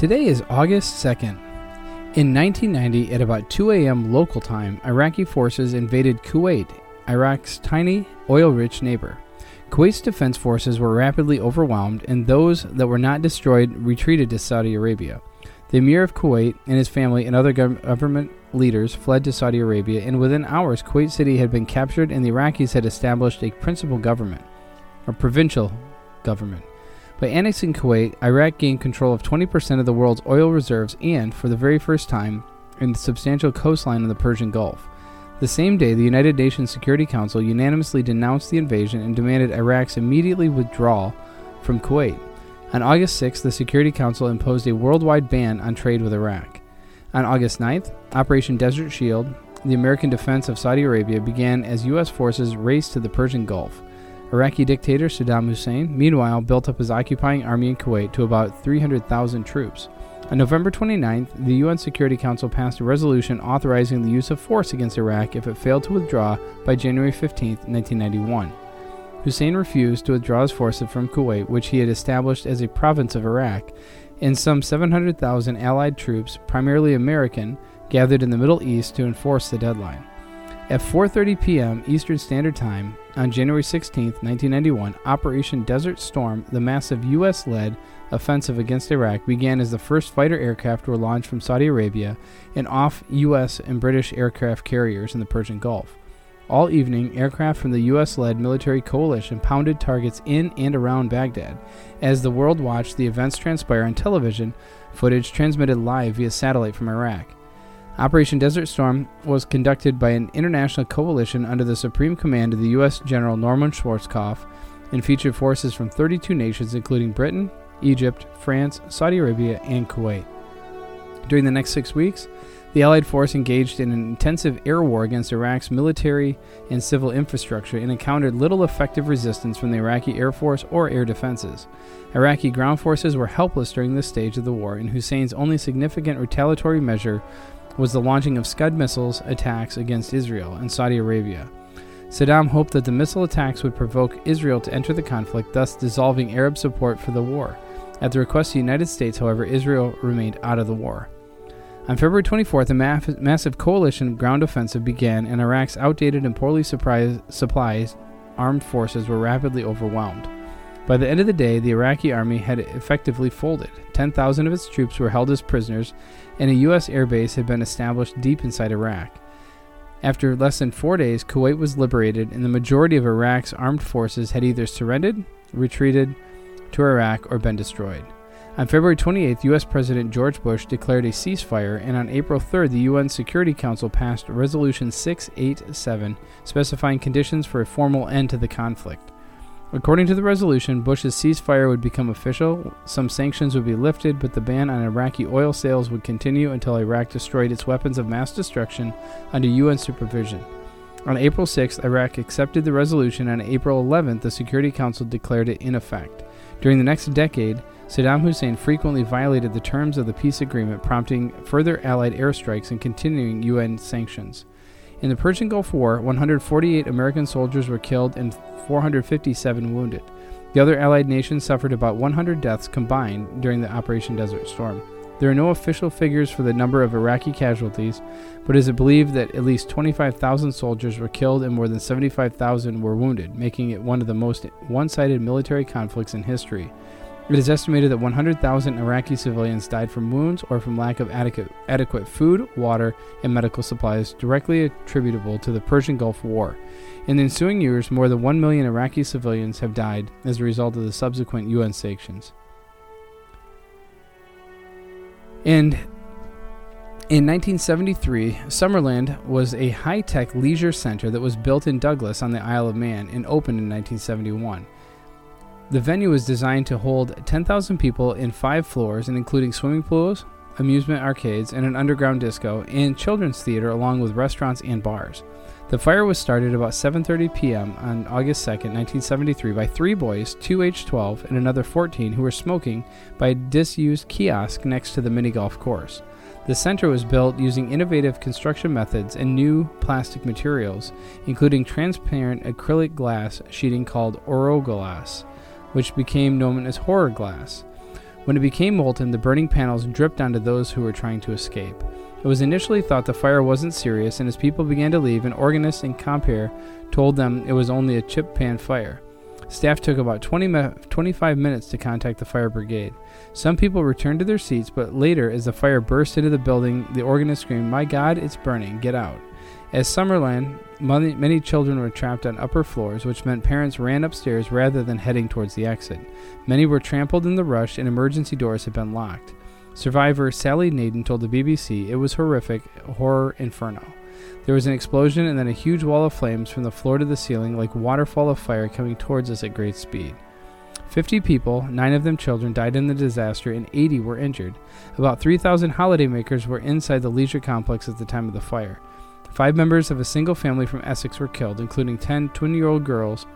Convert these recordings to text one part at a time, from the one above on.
Today is August 2nd. In 1990, at about 2 a.m. local time, Iraqi forces invaded Kuwait, Iraq's tiny, oil rich neighbor. Kuwait's defense forces were rapidly overwhelmed, and those that were not destroyed retreated to Saudi Arabia. The Emir of Kuwait and his family and other government leaders fled to Saudi Arabia, and within hours, Kuwait City had been captured, and the Iraqis had established a principal government, a provincial government. By annexing Kuwait, Iraq gained control of 20% of the world's oil reserves and, for the very first time, a substantial coastline in the Persian Gulf. The same day, the United Nations Security Council unanimously denounced the invasion and demanded Iraq's immediately withdrawal from Kuwait. On August 6, the Security Council imposed a worldwide ban on trade with Iraq. On August 9th, Operation Desert Shield, the American defense of Saudi Arabia, began as U.S. forces raced to the Persian Gulf. Iraqi dictator Saddam Hussein, meanwhile, built up his occupying army in Kuwait to about 300,000 troops. On November 29th, the UN Security Council passed a resolution authorizing the use of force against Iraq if it failed to withdraw by January 15, 1991. Hussein refused to withdraw his forces from Kuwait, which he had established as a province of Iraq, and some 700,000 Allied troops, primarily American, gathered in the Middle East to enforce the deadline. At 4:30 p.m. Eastern Standard Time on January 16, 1991, Operation Desert Storm, the massive US-led offensive against Iraq, began as the first fighter aircraft were launched from Saudi Arabia and off US and British aircraft carriers in the Persian Gulf. All evening, aircraft from the US led military coalition pounded targets in and around Baghdad. As the world watched the events transpire on television, footage transmitted live via satellite from Iraq. Operation Desert Storm was conducted by an international coalition under the supreme command of the U.S. General Norman Schwarzkopf and featured forces from 32 nations, including Britain, Egypt, France, Saudi Arabia, and Kuwait. During the next six weeks, the Allied force engaged in an intensive air war against Iraq's military and civil infrastructure and encountered little effective resistance from the Iraqi Air Force or air defenses. Iraqi ground forces were helpless during this stage of the war, and Hussein's only significant retaliatory measure was the launching of Scud missiles attacks against Israel and Saudi Arabia. Saddam hoped that the missile attacks would provoke Israel to enter the conflict, thus dissolving Arab support for the war. At the request of the United States, however, Israel remained out of the war. On February 24th, a ma- massive coalition ground offensive began, and Iraq's outdated and poorly supplied armed forces were rapidly overwhelmed. By the end of the day, the Iraqi army had effectively folded. 10,000 of its troops were held as prisoners, and a U.S. airbase had been established deep inside Iraq. After less than four days, Kuwait was liberated, and the majority of Iraq's armed forces had either surrendered, retreated to Iraq, or been destroyed. On February 28th, U.S. President George Bush declared a ceasefire, and on April 3rd, the UN Security Council passed Resolution 687, specifying conditions for a formal end to the conflict. According to the resolution, Bush's ceasefire would become official, some sanctions would be lifted, but the ban on Iraqi oil sales would continue until Iraq destroyed its weapons of mass destruction under UN supervision. On April 6th, Iraq accepted the resolution, and on April 11th, the Security Council declared it in effect. During the next decade, Saddam Hussein frequently violated the terms of the peace agreement, prompting further Allied airstrikes and continuing UN sanctions. In the Persian Gulf War, 148 American soldiers were killed and 457 wounded. The other Allied nations suffered about 100 deaths combined during the Operation Desert Storm. There are no official figures for the number of Iraqi casualties, but it is believed that at least 25,000 soldiers were killed and more than 75,000 were wounded, making it one of the most one sided military conflicts in history. It is estimated that 100,000 Iraqi civilians died from wounds or from lack of adequate, adequate food, water, and medical supplies directly attributable to the Persian Gulf War. In the ensuing years, more than 1 million Iraqi civilians have died as a result of the subsequent UN sanctions. And in 1973, Summerland was a high tech leisure center that was built in Douglas on the Isle of Man and opened in 1971. The venue was designed to hold 10,000 people in five floors, and including swimming pools, amusement arcades, and an underground disco, and children's theater, along with restaurants and bars. The fire was started about 7:30 p.m. on August 2, 1973, by three boys, two aged 12 and another 14, who were smoking by a disused kiosk next to the mini golf course. The center was built using innovative construction methods and new plastic materials, including transparent acrylic glass sheeting called Oroglass, which became known as horror glass. When it became molten, the burning panels dripped onto those who were trying to escape. It was initially thought the fire wasn't serious, and as people began to leave, an organist in Quimper told them it was only a chip pan fire. Staff took about 20 me- 25 minutes to contact the fire brigade. Some people returned to their seats, but later, as the fire burst into the building, the organist screamed, My God, it's burning, get out. As Summerland, many, many children were trapped on upper floors, which meant parents ran upstairs rather than heading towards the exit. Many were trampled in the rush, and emergency doors had been locked. Survivor Sally Naden told the BBC it was horrific, horror inferno. There was an explosion and then a huge wall of flames from the floor to the ceiling, like waterfall of fire coming towards us at great speed. Fifty people, nine of them children, died in the disaster and 80 were injured. About 3,000 holidaymakers were inside the leisure complex at the time of the fire. Five members of a single family from Essex were killed, including 10 twin year old girls,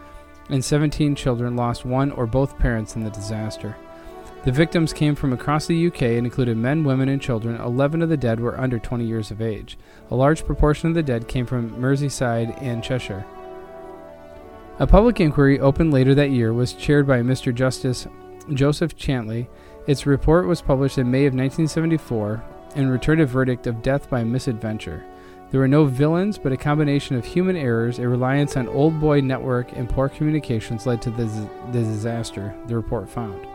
and 17 children lost one or both parents in the disaster. The victims came from across the UK and included men, women, and children. 11 of the dead were under 20 years of age. A large proportion of the dead came from Merseyside and Cheshire. A public inquiry opened later that year was chaired by Mr. Justice Joseph Cantley. Its report was published in May of 1974 and returned a verdict of death by misadventure. There were no villains, but a combination of human errors, a reliance on old boy network, and poor communications led to the, the disaster, the report found.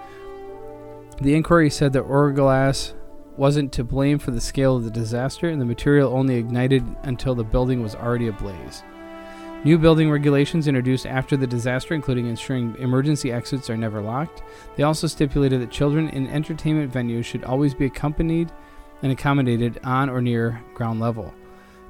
The inquiry said that Oroglass wasn't to blame for the scale of the disaster, and the material only ignited until the building was already ablaze. New building regulations introduced after the disaster, including ensuring emergency exits are never locked. They also stipulated that children in entertainment venues should always be accompanied and accommodated on or near ground level.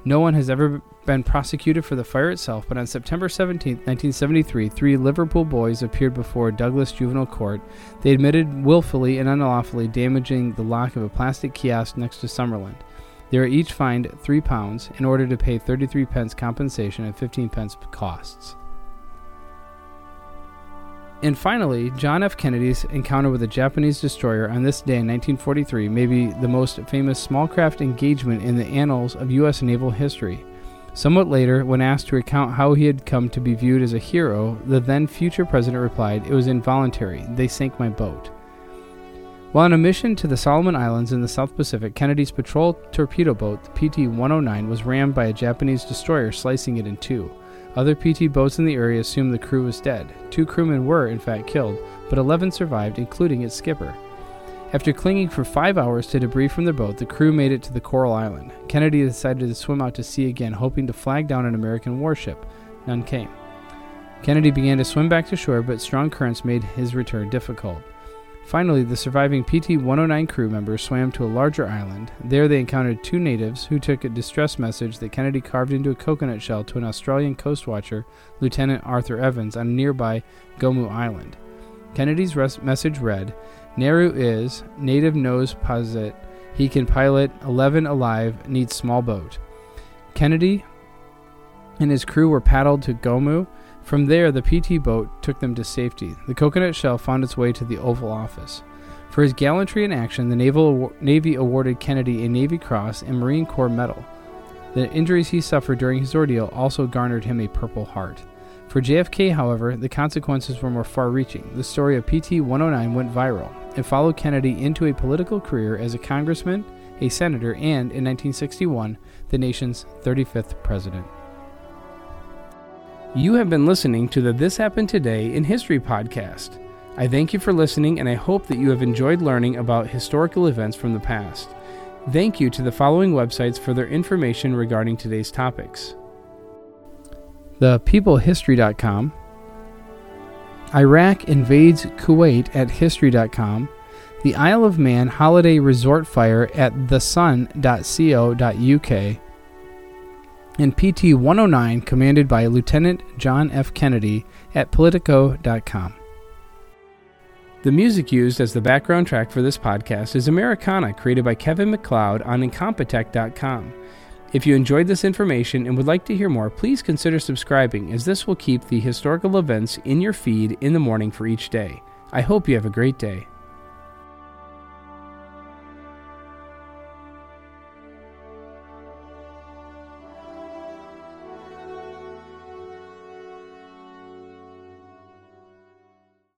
No one has ever been prosecuted for the fire itself, but on September 17, 1973, three Liverpool boys appeared before Douglas Juvenile Court. They admitted willfully and unlawfully damaging the lock of a plastic kiosk next to Summerland. They were each fined £3 in order to pay 33 pence compensation and 15 pence costs. And finally, John F. Kennedy's encounter with a Japanese destroyer on this day in 1943 may be the most famous small craft engagement in the annals of U.S. naval history. Somewhat later, when asked to recount how he had come to be viewed as a hero, the then future president replied, It was involuntary. They sank my boat. While on a mission to the Solomon Islands in the South Pacific, Kennedy's patrol torpedo boat, the PT 109, was rammed by a Japanese destroyer, slicing it in two. Other PT boats in the area assumed the crew was dead. Two crewmen were, in fact, killed, but 11 survived, including its skipper. After clinging for five hours to debris from their boat, the crew made it to the Coral Island. Kennedy decided to swim out to sea again, hoping to flag down an American warship. None came. Kennedy began to swim back to shore, but strong currents made his return difficult. Finally, the surviving PT 109 crew members swam to a larger island. There, they encountered two natives who took a distress message that Kennedy carved into a coconut shell to an Australian coast watcher, Lieutenant Arthur Evans, on nearby Gomu Island. Kennedy's res- message read Nehru is, native knows posit, he can pilot, 11 alive, needs small boat. Kennedy and his crew were paddled to Gomu. From there, the PT boat took them to safety. The coconut shell found its way to the Oval Office. For his gallantry in action, the Naval Navy awarded Kennedy a Navy Cross and Marine Corps Medal. The injuries he suffered during his ordeal also garnered him a Purple Heart. For JFK, however, the consequences were more far reaching. The story of PT 109 went viral. and followed Kennedy into a political career as a congressman, a senator, and, in 1961, the nation's 35th president. You have been listening to the This Happened Today in History podcast. I thank you for listening, and I hope that you have enjoyed learning about historical events from the past. Thank you to the following websites for their information regarding today's topics thepeoplehistory.com, Iraq invades Kuwait at history.com, the Isle of Man holiday resort fire at thesun.co.uk, and PT 109 commanded by Lieutenant John F. Kennedy at politico.com. The music used as the background track for this podcast is Americana, created by Kevin MacLeod on Incompetech.com. If you enjoyed this information and would like to hear more, please consider subscribing, as this will keep the historical events in your feed in the morning for each day. I hope you have a great day.